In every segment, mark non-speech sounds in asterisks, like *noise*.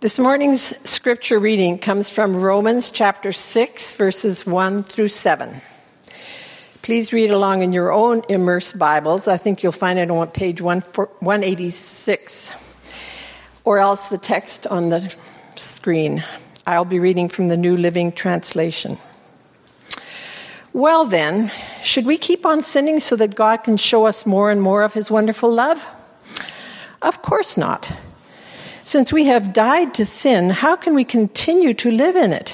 This morning's scripture reading comes from Romans chapter 6, verses 1 through 7. Please read along in your own immersed Bibles. I think you'll find it on page 186, or else the text on the screen. I'll be reading from the New Living Translation. Well, then, should we keep on sinning so that God can show us more and more of His wonderful love? Of course not. Since we have died to sin, how can we continue to live in it?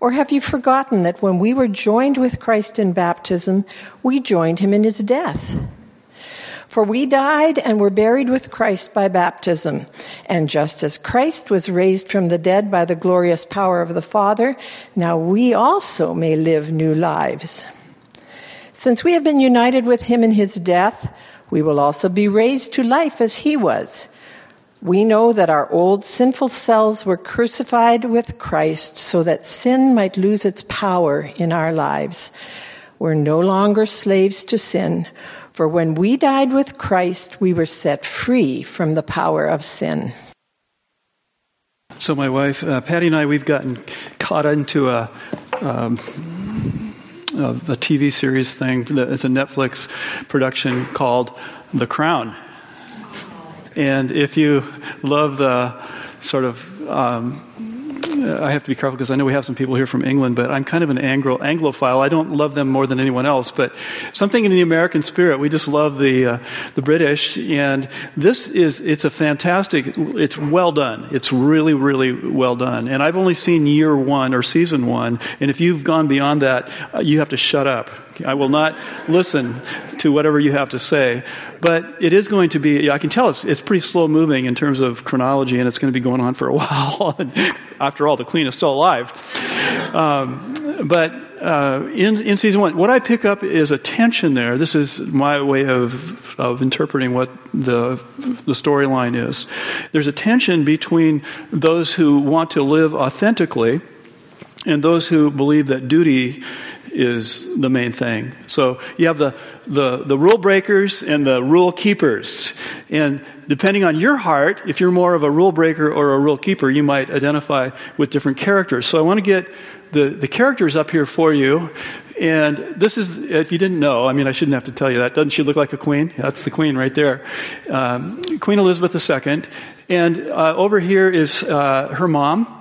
Or have you forgotten that when we were joined with Christ in baptism, we joined him in his death? For we died and were buried with Christ by baptism. And just as Christ was raised from the dead by the glorious power of the Father, now we also may live new lives. Since we have been united with him in his death, we will also be raised to life as he was. We know that our old sinful selves were crucified with Christ so that sin might lose its power in our lives. We're no longer slaves to sin, for when we died with Christ, we were set free from the power of sin. So, my wife, uh, Patty, and I, we've gotten caught into a. Um, a TV series thing. It's a Netflix production called The Crown and if you love the sort of um, I have to be careful because I know we have some people here from England, but I'm kind of an Anglo Anglophile. I don't love them more than anyone else, but something in the American spirit, we just love the uh, the British, and this is it's a fantastic. It's well done. It's really really well done. And I've only seen year one or season one, and if you've gone beyond that, uh, you have to shut up. I will not listen to whatever you have to say. But it is going to be, I can tell it's, it's pretty slow moving in terms of chronology, and it's going to be going on for a *laughs* while. After all, the Queen is still alive. Um, but uh, in, in season one, what I pick up is a tension there. This is my way of, of interpreting what the, the storyline is. There's a tension between those who want to live authentically and those who believe that duty is the main thing. So you have the, the, the rule breakers and the rule keepers. And depending on your heart, if you're more of a rule breaker or a rule keeper, you might identify with different characters. So I want to get the, the characters up here for you. And this is, if you didn't know, I mean, I shouldn't have to tell you that. Doesn't she look like a queen? That's the queen right there. Um, queen Elizabeth II. And uh, over here is uh, her mom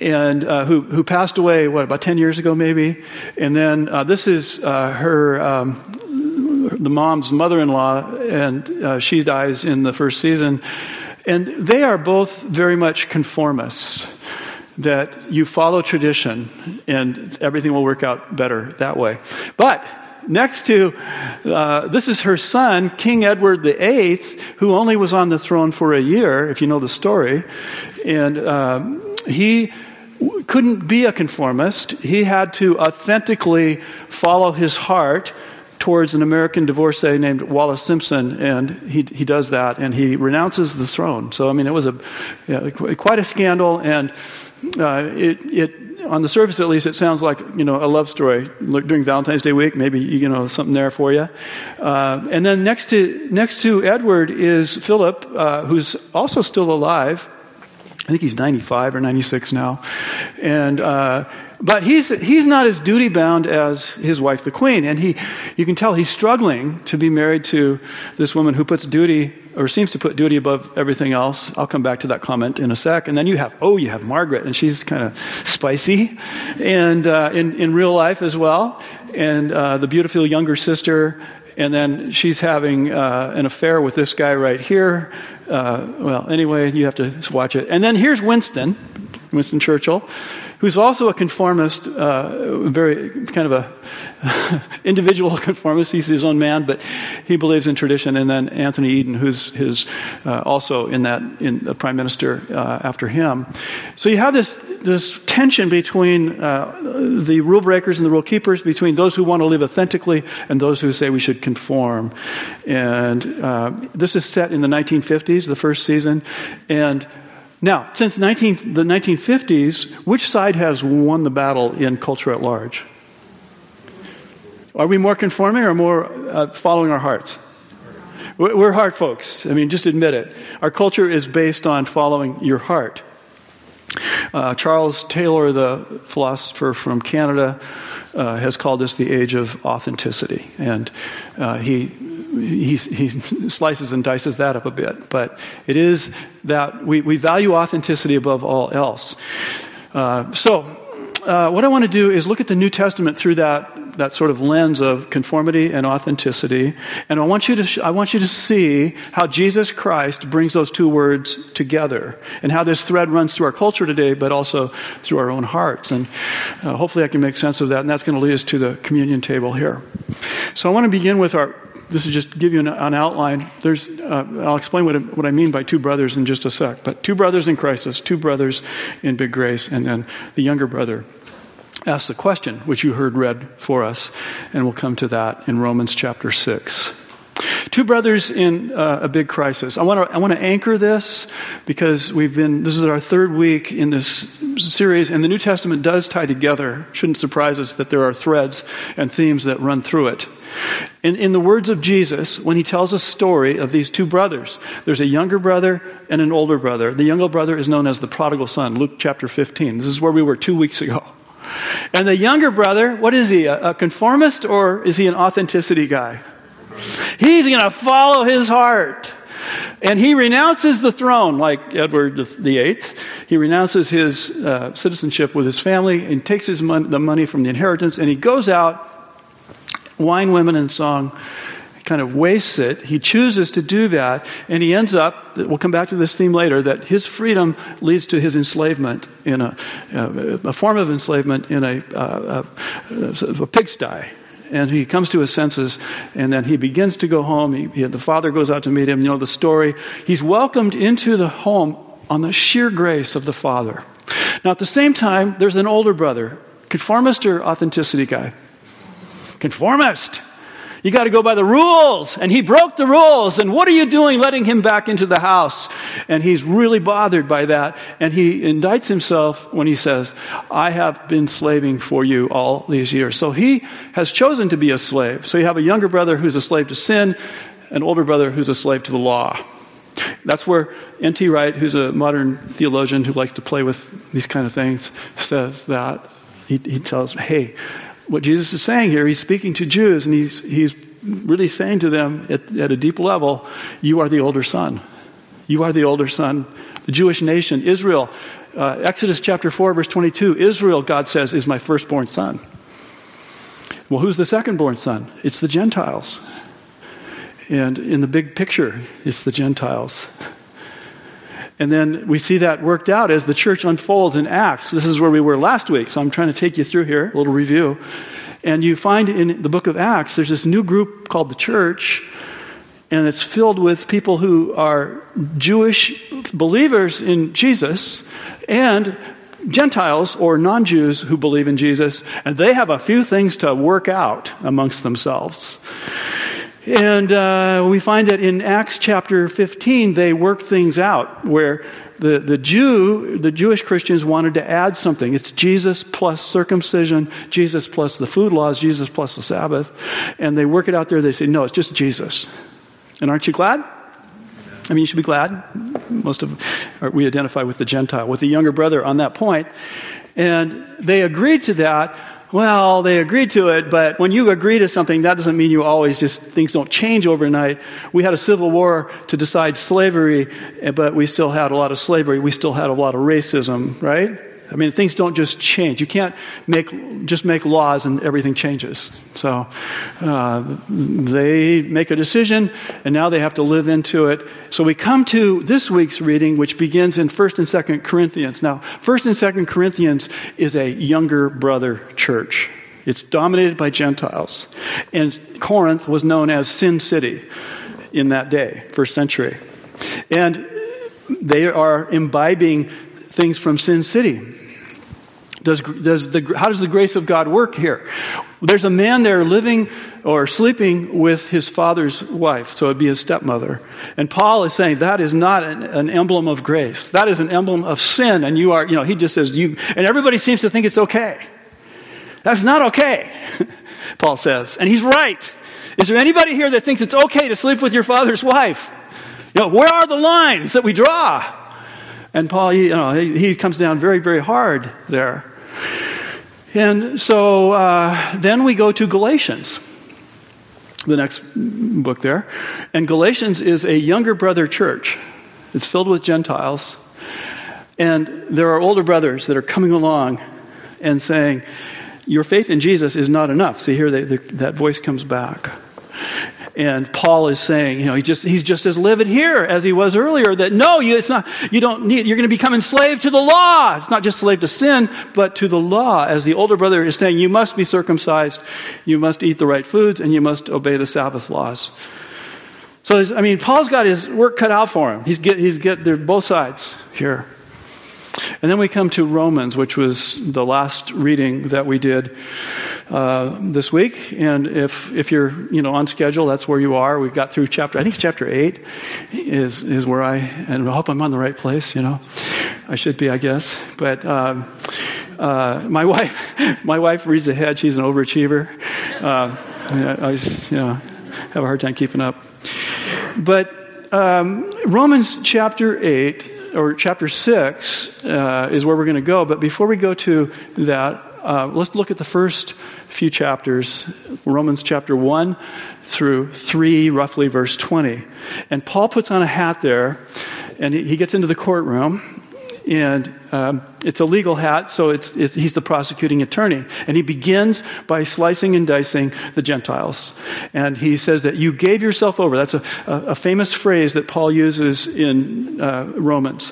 and uh, who who passed away what about ten years ago maybe, and then uh, this is uh, her um, the mom's mother-in-law, and uh, she dies in the first season, and they are both very much conformists. That you follow tradition and everything will work out better that way. But next to uh, this is her son, King Edward VIII, who only was on the throne for a year, if you know the story, and um, he couldn't be a conformist. He had to authentically follow his heart towards an American divorcee named Wallis Simpson, and he he does that, and he renounces the throne. So I mean, it was a you know, quite a scandal, and uh, it it on the surface at least it sounds like you know a love story. During Valentine's Day week, maybe you know something there for you. Uh, and then next to next to Edward is Philip, uh, who's also still alive. I think he's 95 or 96 now. And, uh, but he's, he's not as duty bound as his wife, the queen. And he, you can tell he's struggling to be married to this woman who puts duty, or seems to put duty above everything else. I'll come back to that comment in a sec. And then you have, oh, you have Margaret, and she's kind of spicy, and uh, in, in real life as well. And uh, the beautiful younger sister, and then she's having uh, an affair with this guy right here uh, well, anyway, you have to watch it. And then here's Winston, Winston Churchill, who's also a conformist, uh, very kind of a *laughs* individual *laughs* conformist. He's his own man, but he believes in tradition. And then Anthony Eden, who's his uh, also in that in the prime minister uh, after him. So you have this this tension between uh, the rule breakers and the rule keepers, between those who want to live authentically and those who say we should conform. And uh, this is set in the 1950s, the first season, and now, since 19, the 1950s, which side has won the battle in culture at large? Are we more conforming or more uh, following our hearts? We're heart folks. I mean, just admit it. Our culture is based on following your heart. Uh, Charles Taylor, the philosopher from Canada, uh, has called this the age of authenticity, and uh, he, he he slices and dices that up a bit. But it is that we, we value authenticity above all else. Uh, so uh, what I want to do is look at the New Testament through that, that sort of lens of conformity and authenticity. And I want, you to sh- I want you to see how Jesus Christ brings those two words together and how this thread runs through our culture today, but also through our own hearts. And uh, hopefully I can make sense of that. And that's going to lead us to the communion table here. So I want to begin with our this is just give you an, an outline. There's, uh, I'll explain what, what I mean by two brothers in just a sec. But two brothers in crisis, two brothers in big grace, and then the younger brother asks the question, which you heard read for us, and we'll come to that in Romans chapter 6. Two brothers in uh, a big crisis. I want to I want to anchor this because we've been this is our third week in this series, and the New Testament does tie together. Shouldn't surprise us that there are threads and themes that run through it. In, in the words of Jesus, when he tells a story of these two brothers, there's a younger brother and an older brother. The younger brother is known as the prodigal son, Luke chapter 15. This is where we were two weeks ago. And the younger brother, what is he? A, a conformist or is he an authenticity guy? He's going to follow his heart. And he renounces the throne, like Edward VIII. He renounces his uh, citizenship with his family and takes his mon- the money from the inheritance, and he goes out, wine, women, and song, kind of wastes it. He chooses to do that, and he ends up, we'll come back to this theme later, that his freedom leads to his enslavement in a, a form of enslavement in a, a, a pigsty and he comes to his senses, and then he begins to go home. He, he, the father goes out to meet him. You know the story. He's welcomed into the home on the sheer grace of the father. Now, at the same time, there's an older brother, conformist or authenticity guy? Conformist. You got to go by the rules. And he broke the rules. And what are you doing letting him back into the house? And he's really bothered by that. And he indicts himself when he says, I have been slaving for you all these years. So he has chosen to be a slave. So you have a younger brother who's a slave to sin, an older brother who's a slave to the law. That's where N.T. Wright, who's a modern theologian who likes to play with these kind of things, says that. He, he tells, hey, what Jesus is saying here, he's speaking to Jews, and he's, he's really saying to them at, at a deep level, You are the older son. You are the older son. The Jewish nation, Israel, uh, Exodus chapter 4, verse 22, Israel, God says, is my firstborn son. Well, who's the secondborn son? It's the Gentiles. And in the big picture, it's the Gentiles. And then we see that worked out as the church unfolds in Acts. This is where we were last week, so I'm trying to take you through here, a little review. And you find in the book of Acts, there's this new group called the church, and it's filled with people who are Jewish believers in Jesus and Gentiles or non Jews who believe in Jesus, and they have a few things to work out amongst themselves. And uh, we find that in Acts chapter 15, they work things out where the, the Jew, the Jewish Christians wanted to add something. It's Jesus plus circumcision, Jesus plus the food laws, Jesus plus the Sabbath. And they work it out there. They say, no, it's just Jesus. And aren't you glad? I mean, you should be glad. Most of we identify with the Gentile, with the younger brother on that point. And they agreed to that well, they agreed to it, but when you agree to something, that doesn't mean you always just, things don't change overnight. We had a civil war to decide slavery, eh, but we still had a lot of slavery. We still had a lot of racism, right? I mean, things don't just change. You can't make, just make laws and everything changes. So uh, they make a decision, and now they have to live into it. So we come to this week's reading, which begins in 1st and 2nd Corinthians. Now, 1st and 2nd Corinthians is a younger brother church. It's dominated by Gentiles. And Corinth was known as Sin City in that day, first century. And they are imbibing things from Sin City. Does, does the, how does the grace of God work here? There's a man there living or sleeping with his father's wife, so it'd be his stepmother. And Paul is saying that is not an, an emblem of grace. That is an emblem of sin, and you are, you know, he just says you, and everybody seems to think it's okay. That's not okay, *laughs* Paul says. And he's right. Is there anybody here that thinks it's okay to sleep with your father's wife? You know, where are the lines that we draw? And Paul, you know, he, he comes down very, very hard there. And so uh, then we go to Galatians, the next book there. And Galatians is a younger brother church. It's filled with Gentiles. And there are older brothers that are coming along and saying, Your faith in Jesus is not enough. See, here they, the, that voice comes back. And Paul is saying, you know, he just, he's just as livid here as he was earlier that no, you, it's not, you don't need, you're going to become enslaved to the law. It's not just slave to sin, but to the law. As the older brother is saying, you must be circumcised, you must eat the right foods, and you must obey the Sabbath laws. So, I mean, Paul's got his work cut out for him. He's get, he's get, they're both sides here. And then we come to Romans, which was the last reading that we did uh, this week. And if if you're you know on schedule, that's where you are. We've got through chapter. I think chapter eight is is where I and I hope I'm on the right place. You know, I should be, I guess. But um, uh, my *laughs* wife my wife reads ahead. She's an overachiever. Uh, I just, you know have a hard time keeping up. But um, Romans chapter eight or chapter 6 uh, is where we're going to go. But before we go to that, uh, let's look at the first few chapters, Romans chapter 1 through 3, roughly verse 20. And Paul puts on a hat there, and he gets into the courtroom, and um, it's a legal hat, so it's, it's, he's the prosecuting attorney. And he begins by slicing and dicing the Gentiles. And he says that you gave yourself over. That's a, a, a famous phrase that Paul uses in uh, Romans.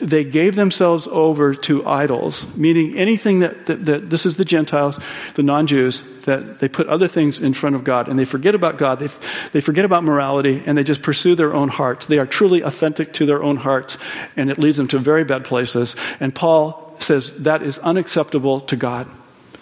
They gave themselves over to idols, meaning anything that, that, that this is the Gentiles, the non Jews, that they put other things in front of God and they forget about God. They, they forget about morality and they just pursue their own hearts. They are truly authentic to their own hearts and it leads them to very bad places. And Paul says that is unacceptable to God.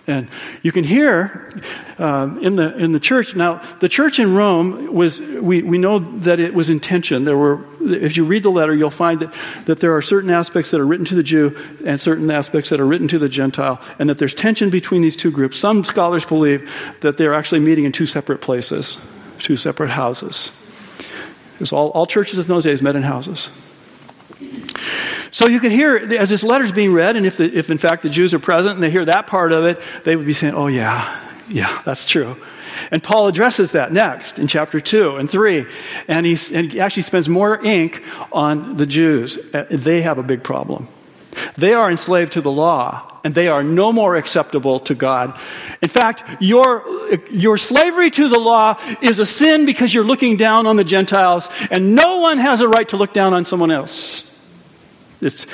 And you can hear um, in the in the church now. The church in Rome was we, we know that it was intention. There were, if you read the letter, you'll find that that there are certain aspects that are written to the Jew and certain aspects that are written to the Gentile, and that there's tension between these two groups. Some scholars believe that they're actually meeting in two separate places, two separate houses. Because all, all churches of those days met in houses. So you can hear, as this letter is being read, and if, the, if in fact the Jews are present and they hear that part of it, they would be saying, oh yeah, yeah, that's true. And Paul addresses that next in chapter 2 and 3. And, and he actually spends more ink on the Jews. Uh, they have a big problem. They are enslaved to the law, and they are no more acceptable to God. In fact, your, your slavery to the law is a sin because you're looking down on the Gentiles, and no one has a right to look down on someone else. It's,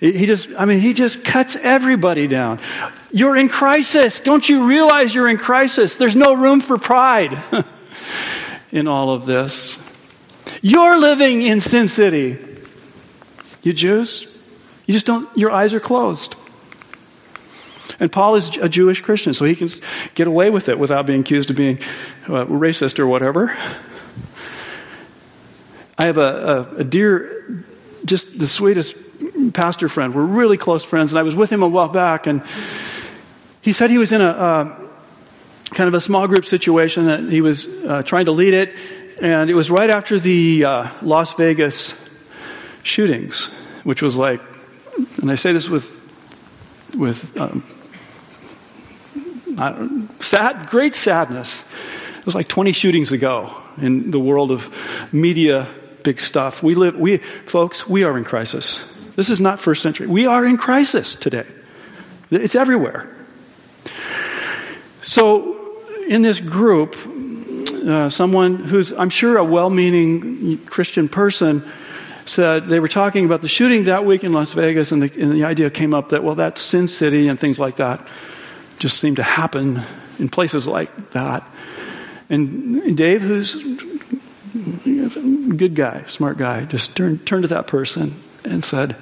he just, I mean, he just cuts everybody down. You're in crisis. Don't you realize you're in crisis? There's no room for pride *laughs* in all of this. You're living in Sin City. You Jews, you just don't, your eyes are closed. And Paul is a Jewish Christian, so he can get away with it without being accused of being uh, racist or whatever. I have a, a, a dear, just the sweetest pastor friend. We're really close friends, and I was with him a while back, and he said he was in a uh, kind of a small group situation that he was uh, trying to lead it, and it was right after the uh, Las Vegas shootings, which was like, and I say this with with um, sad, great sadness. It was like 20 shootings ago in the world of media, big stuff. We live, we folks, we are in crisis. This is not first century. We are in crisis today. It's everywhere. So, in this group, uh, someone who's, I'm sure, a well meaning Christian person said they were talking about the shooting that week in Las Vegas, and the, and the idea came up that, well, that's Sin City and things like that just seem to happen in places like that. And Dave, who's good guy, smart guy, just turned, turned to that person and said,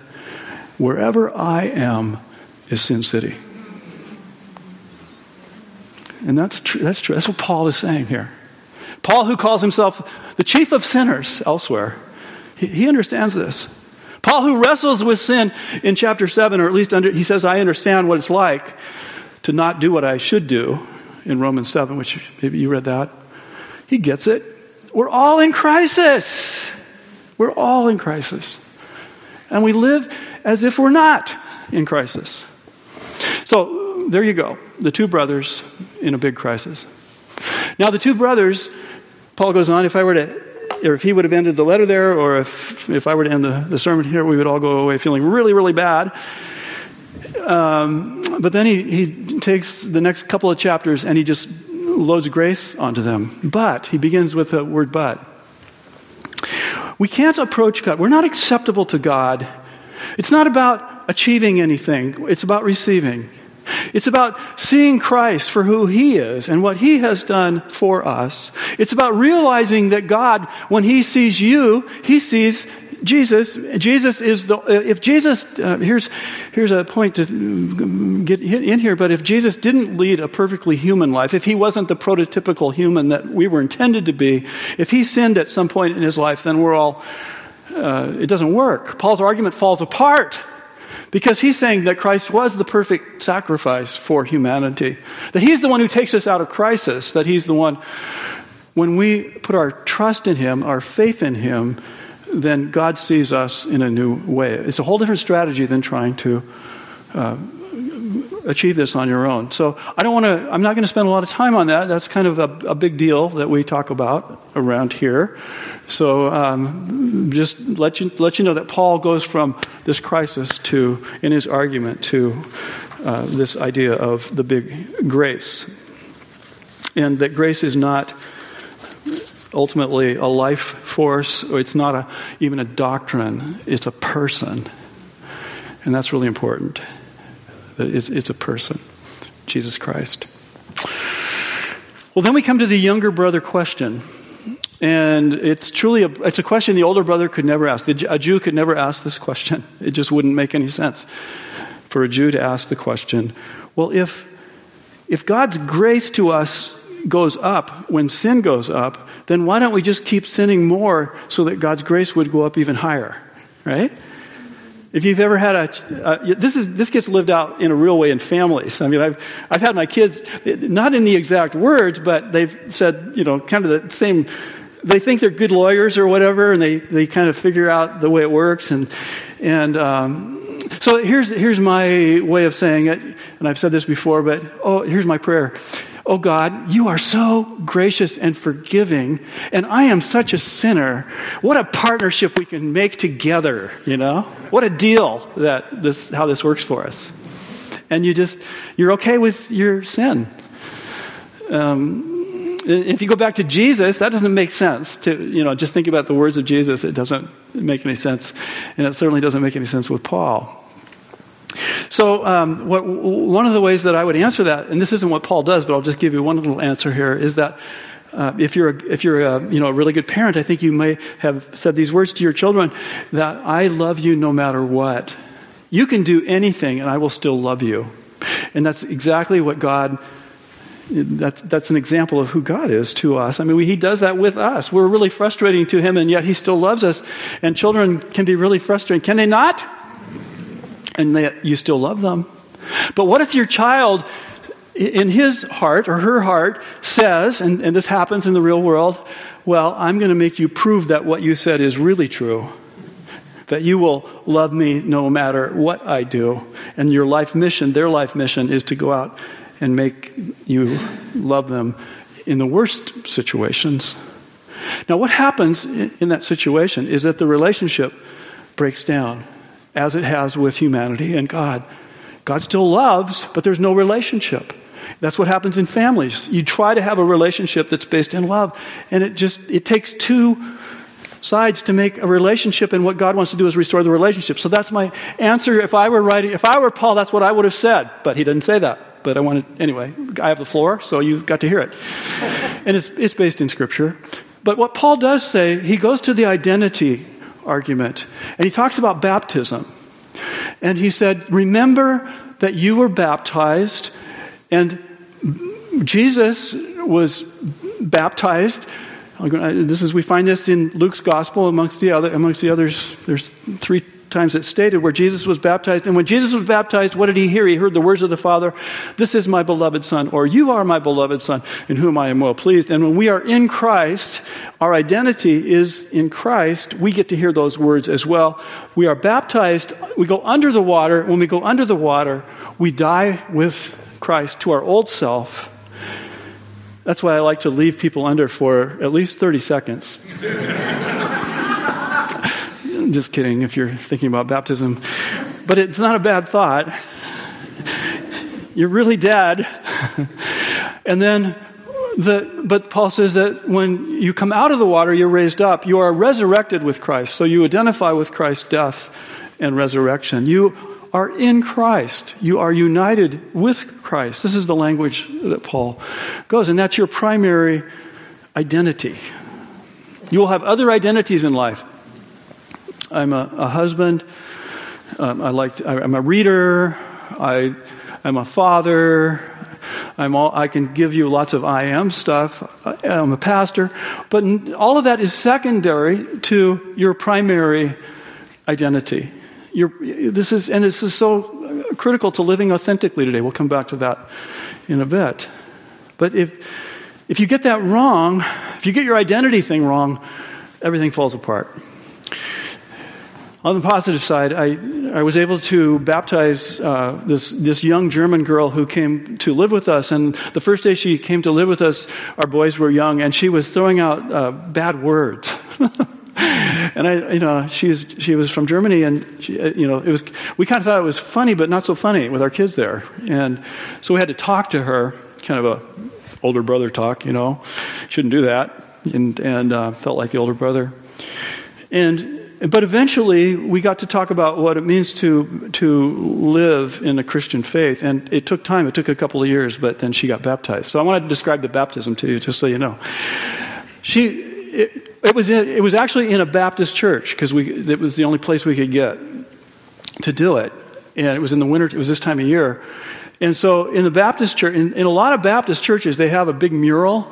Wherever I am is Sin City. And that's true. That's true. That's what Paul is saying here. Paul, who calls himself the chief of sinners elsewhere, he, he understands this. Paul, who wrestles with sin in chapter 7, or at least under, he says, I understand what it's like to not do what I should do in Romans 7, which maybe you read that. He gets it. We're all in crisis. We're all in crisis. and we live as if we're not in crisis. So there you go, the two brothers in a big crisis. Now, the two brothers, Paul goes on, if I were to, or if he would have ended the letter there, or if, if I were to end the, the sermon here, we would all go away feeling really, really bad. Um, but then he, he takes the next couple of chapters and he just loads of grace onto them. But, he begins with the word but. We can't approach God. We're not acceptable to God. It's not about achieving anything, it's about receiving. It's about seeing Christ for who He is and what He has done for us. It's about realizing that God, when He sees you, He sees Jesus, Jesus is the, if Jesus, uh, here's, here's a point to get in here, but if Jesus didn't lead a perfectly human life, if he wasn't the prototypical human that we were intended to be, if he sinned at some point in his life, then we're all, uh, it doesn't work. Paul's argument falls apart. Because he's saying that Christ was the perfect sacrifice for humanity. That he's the one who takes us out of crisis. That he's the one, when we put our trust in him, our faith in him, then God sees us in a new way. It's a whole different strategy than trying to uh, achieve this on your own. So I don't want to. I'm not going to spend a lot of time on that. That's kind of a, a big deal that we talk about around here. So um, just let you let you know that Paul goes from this crisis to, in his argument, to uh, this idea of the big grace, and that grace is not ultimately a life force, it's not a, even a doctrine, it's a person. And that's really important. It's, it's a person, Jesus Christ. Well, then we come to the younger brother question. And it's truly a, it's a question the older brother could never ask. A Jew could never ask this question. *laughs* It just wouldn't make any sense for a Jew to ask the question. Well, if if God's grace to us goes up when sin goes up, then why don't we just keep sinning more so that God's grace would go up even higher? Right? If you've ever had a, uh, this is this gets lived out in a real way in families. I mean, I've I've had my kids not in the exact words, but they've said you know kind of the same. They think they're good lawyers or whatever, and they they kind of figure out the way it works. And and um, so here's here's my way of saying it, and I've said this before, but oh, here's my prayer. Oh God, you are so gracious and forgiving, and I am such a sinner. What a partnership we can make together, you know? What a deal that this, how this works for us. And you just, you're okay with your sin. Um, if you go back to Jesus, that doesn't make sense. To you know, just think about the words of Jesus. It doesn't make any sense, and it certainly doesn't make any sense with Paul. So, um, what, one of the ways that I would answer that, and this isn't what Paul does, but I'll just give you one little answer here, is that uh, if you're a, if you're a, you know a really good parent, I think you may have said these words to your children that I love you no matter what. You can do anything, and I will still love you. And that's exactly what God. That's, that's an example of who God is to us. I mean, we, He does that with us. We're really frustrating to Him, and yet He still loves us. And children can be really frustrating. Can they not? And that you still love them. But what if your child, in his heart or her heart, says, and, and this happens in the real world, well, I'm going to make you prove that what you said is really true. That you will love me no matter what I do. And your life mission, their life mission, is to go out and make you love them in the worst situations. Now, what happens in that situation is that the relationship breaks down as it has with humanity and God. God still loves, but there's no relationship. That's what happens in families. You try to have a relationship that's based in love, and it just it takes two sides to make a relationship, and what God wants to do is restore the relationship. So that's my answer. If I were writing, if I were Paul, that's what I would have said. But he didn't say that. But I wanted anyway. I have the floor, so you got to hear it, and it's it's based in Scripture. But what Paul does say, he goes to the identity argument. And he talks about baptism. And he said, Remember that you were baptized, and Jesus was baptized. This is we find this in Luke's gospel amongst the other amongst the others. There's three times it's stated where Jesus was baptized. And when Jesus was baptized, what did he hear? He heard the words of the Father, This is my beloved Son, or You are my beloved Son, in whom I am well pleased. And when we are in Christ, our identity is in Christ. We get to hear those words as well. We are baptized, we go under the water. When we go under the water, we die with Christ to our old self. That's why I like to leave people under for at least 30 seconds. *laughs* Just kidding if you're thinking about baptism. But it's not a bad thought. You're really dead. *laughs* and then the, but Paul says that when you come out of the water, you're raised up. You are resurrected with Christ. So you identify with Christ's death and resurrection. You are in Christ. You are united with Christ. This is the language that Paul goes, and that's your primary identity. You will have other identities in life. I'm a, a husband. Um, I like. To, I, I'm a reader. I, I'm a father. I'm all, I can give you lots of I am stuff. I'm a pastor. But all of that is secondary to your primary identity. You're, this is, and this is so critical to living authentically today. We'll come back to that in a bit. But if, if you get that wrong, if you get your identity thing wrong, everything falls apart. On the positive side, I, I was able to baptize uh, this, this young German girl who came to live with us. And the first day she came to live with us, our boys were young, and she was throwing out uh, bad words. *laughs* and I, you know, she was she was from Germany, and she, uh, you know, it was we kind of thought it was funny, but not so funny with our kids there, and so we had to talk to her, kind of a older brother talk, you know, shouldn't do that, and and uh, felt like the older brother, and. But eventually, we got to talk about what it means to to live in the Christian faith, and it took time. It took a couple of years, but then she got baptized. So I wanted to describe the baptism to you, just so you know. She it, it was, in, it was actually in a Baptist church because it was the only place we could get to do it. And it was in the winter, it was this time of year. And so in the Baptist church, in, in a lot of Baptist churches, they have a big mural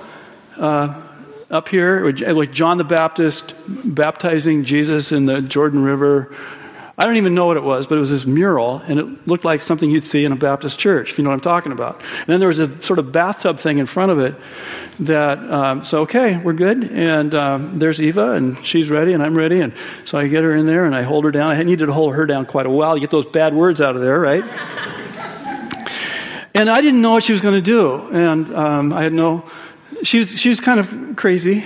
uh, up here, like John the Baptist baptizing Jesus in the Jordan River I don't even know what it was, but it was this mural, and it looked like something you'd see in a Baptist church, if you know what I'm talking about. And then there was a sort of bathtub thing in front of it that, um, so okay, we're good. And um, there's Eva, and she's ready, and I'm ready. And so I get her in there, and I hold her down. I needed to hold her down quite a while to get those bad words out of there, right? *laughs* and I didn't know what she was going to do. And um, I had no, she was, she was kind of crazy.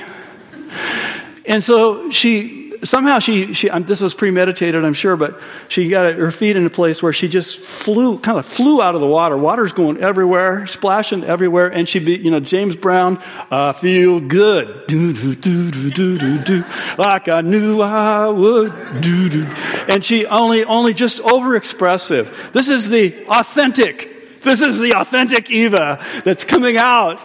And so she somehow she, she this was premeditated, I'm sure, but she got her feet in a place where she just flew, kind of flew out of the water. Water's going everywhere, splashing everywhere, and she be, you know, James Brown, I feel good, do do do do do do do, like I knew I would, do do, and she only only just overexpressive. This is the authentic this is the authentic Eva that's coming out.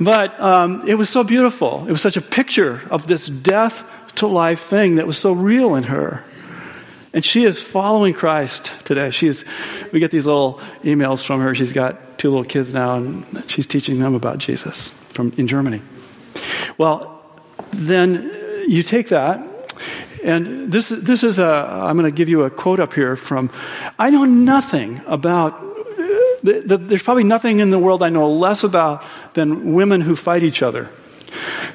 But um, it was so beautiful. It was such a picture of this death to life thing that was so real in her. And she is following Christ today. She's, we get these little emails from her. She's got two little kids now, and she's teaching them about Jesus from in Germany. Well, then you take that, and this this is a. I'm going to give you a quote up here from. I know nothing about. The, the, there's probably nothing in the world I know less about than women who fight each other.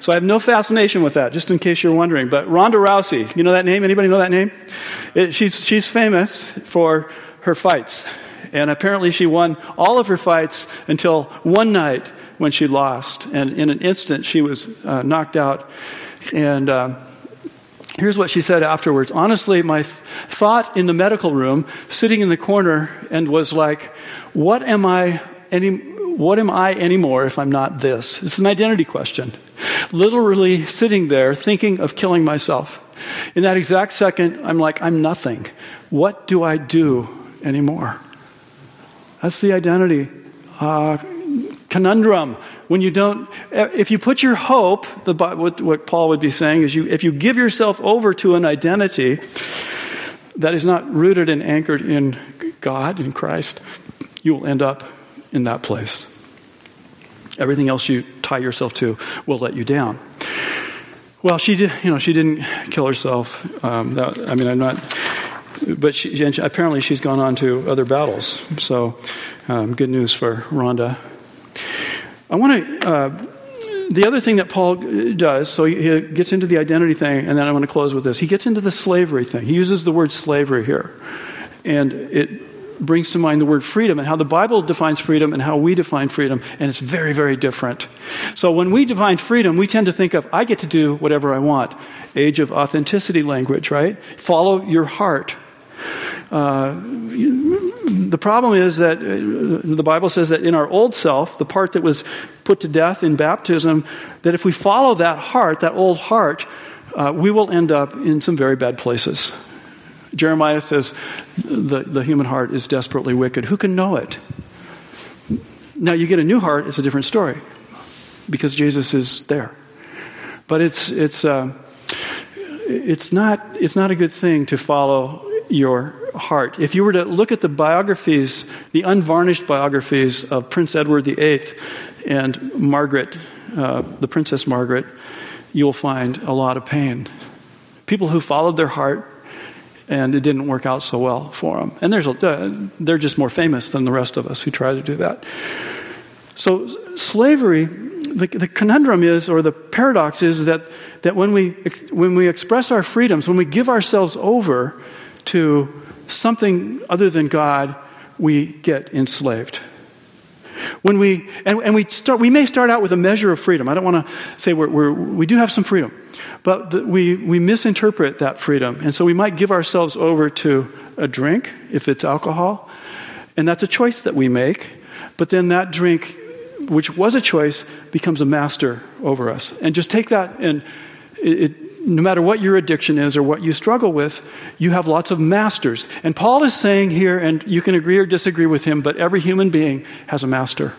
So I have no fascination with that, just in case you're wondering. But Ronda Rousey, you know that name? Anybody know that name? It, she's, she's famous for her fights. And apparently she won all of her fights until one night when she lost. And in an instant, she was uh, knocked out. And uh, here's what she said afterwards. Honestly, my th- thought in the medical room, sitting in the corner, and was like, what am I any what am I anymore if I'm not this? It's an identity question. Literally sitting there thinking of killing myself. In that exact second, I'm like, I'm nothing. What do I do anymore? That's the identity uh, conundrum. When you don't, if you put your hope, the, what, what Paul would be saying is, you, if you give yourself over to an identity that is not rooted and anchored in God, in Christ, you will end up in that place. Everything else you tie yourself to will let you down. Well, she did, you know, she didn't kill herself. Um, that, I mean, I'm not. but she, apparently she's gone on to other battles. So, um, good news for Ronda. I want to. Uh, the other thing that Paul does, so he gets into the identity thing, and then I want to close with this. He gets into the slavery thing. He uses the word slavery here. And it brings to mind the word freedom and how the Bible defines freedom and how we define freedom, and it's very, very different. So when we define freedom, we tend to think of, I get to do whatever I want. Age of authenticity language, right? Follow your heart. Uh, the problem is that uh, the Bible says that in our old self, the part that was put to death in baptism, that if we follow that heart, that old heart, uh, we will end up in some very bad places. Jeremiah says the, the human heart is desperately wicked. Who can know it? Now, you get a new heart, it's a different story because Jesus is there. But it's, it's, uh, it's, not, it's not a good thing to follow your heart. If you were to look at the biographies, the unvarnished biographies of Prince Edward VIII and Margaret, uh, the Princess Margaret, you'll find a lot of pain. People who followed their heart and it didn't work out so well for them. And there's a, uh, they're just more famous than the rest of us who try to do that. So slavery, the, the conundrum is, or the paradox is that, that when, we, when we express our freedoms, when we give ourselves over to something other than God, we get enslaved. When we, and, and we, start, we may start out with a measure of freedom. I don't want to say we're, we're, we do have some freedom, but the, we, we misinterpret that freedom. And so we might give ourselves over to a drink, if it's alcohol, and that's a choice that we make. But then that drink, which was a choice, becomes a master over us. And just take that and it, it no matter what your addiction is or what you struggle with, you have lots of masters. And Paul is saying here, and you can agree or disagree with him, but every human being has a master.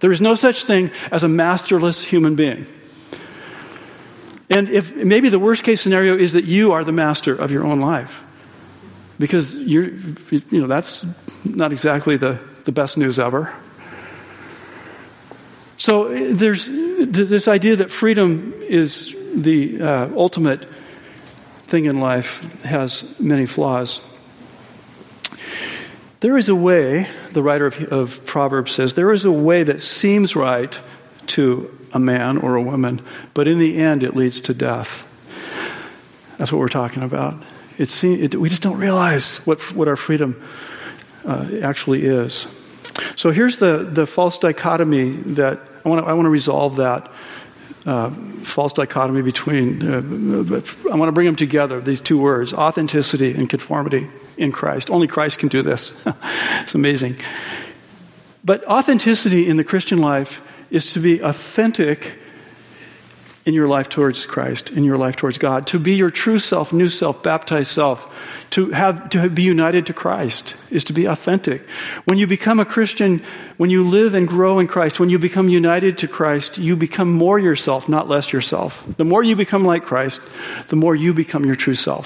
There is no such thing as a masterless human being. And if maybe the worst case scenario is that you are the master of your own life. Because you're, you know, that's not exactly the, the best news ever. So there's this idea that freedom is the uh, ultimate thing in life has many flaws. There is a way, the writer of, of, Proverbs says, there is a way that seems right to a man or a woman, but in the end it leads to death. That's what we're talking about. It, it, we just don't realize what, what our freedom uh, actually is. So here's the, the false dichotomy that I want to, I want to resolve that uh, false dichotomy between, uh, I want to bring them together, these two words authenticity and conformity in Christ. Only Christ can do this. *laughs* it's amazing. But authenticity in the Christian life is to be authentic in your life towards Christ, in your life towards God, to be your true self, new self, baptized self, to have to be united to Christ is to be authentic. When you become a Christian, when you live and grow in Christ, when you become united to Christ, you become more yourself, not less yourself. The more you become like Christ, the more you become your true self.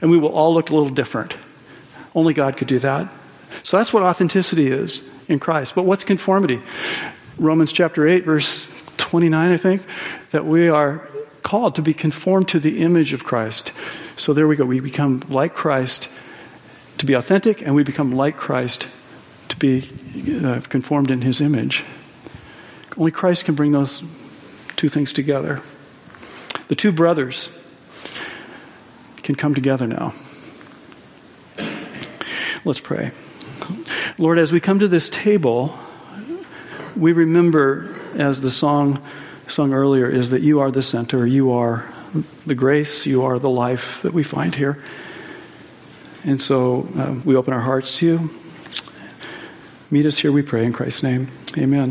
And we will all look a little different. Only God could do that. So that's what authenticity is in Christ. But what's conformity? Romans chapter 8, verse 29, I think, that we are called to be conformed to the image of Christ. So there we go. We become like Christ to be authentic, and we become like Christ to be uh, conformed in his image. Only Christ can bring those two things together. The two brothers can come together now. Let's pray. Lord, as we come to this table, we remember, as the song sung earlier, is that you are the center, you are the grace, you are the life that we find here. And so uh, we open our hearts to you. Meet us here, we pray, in Christ's name. Amen.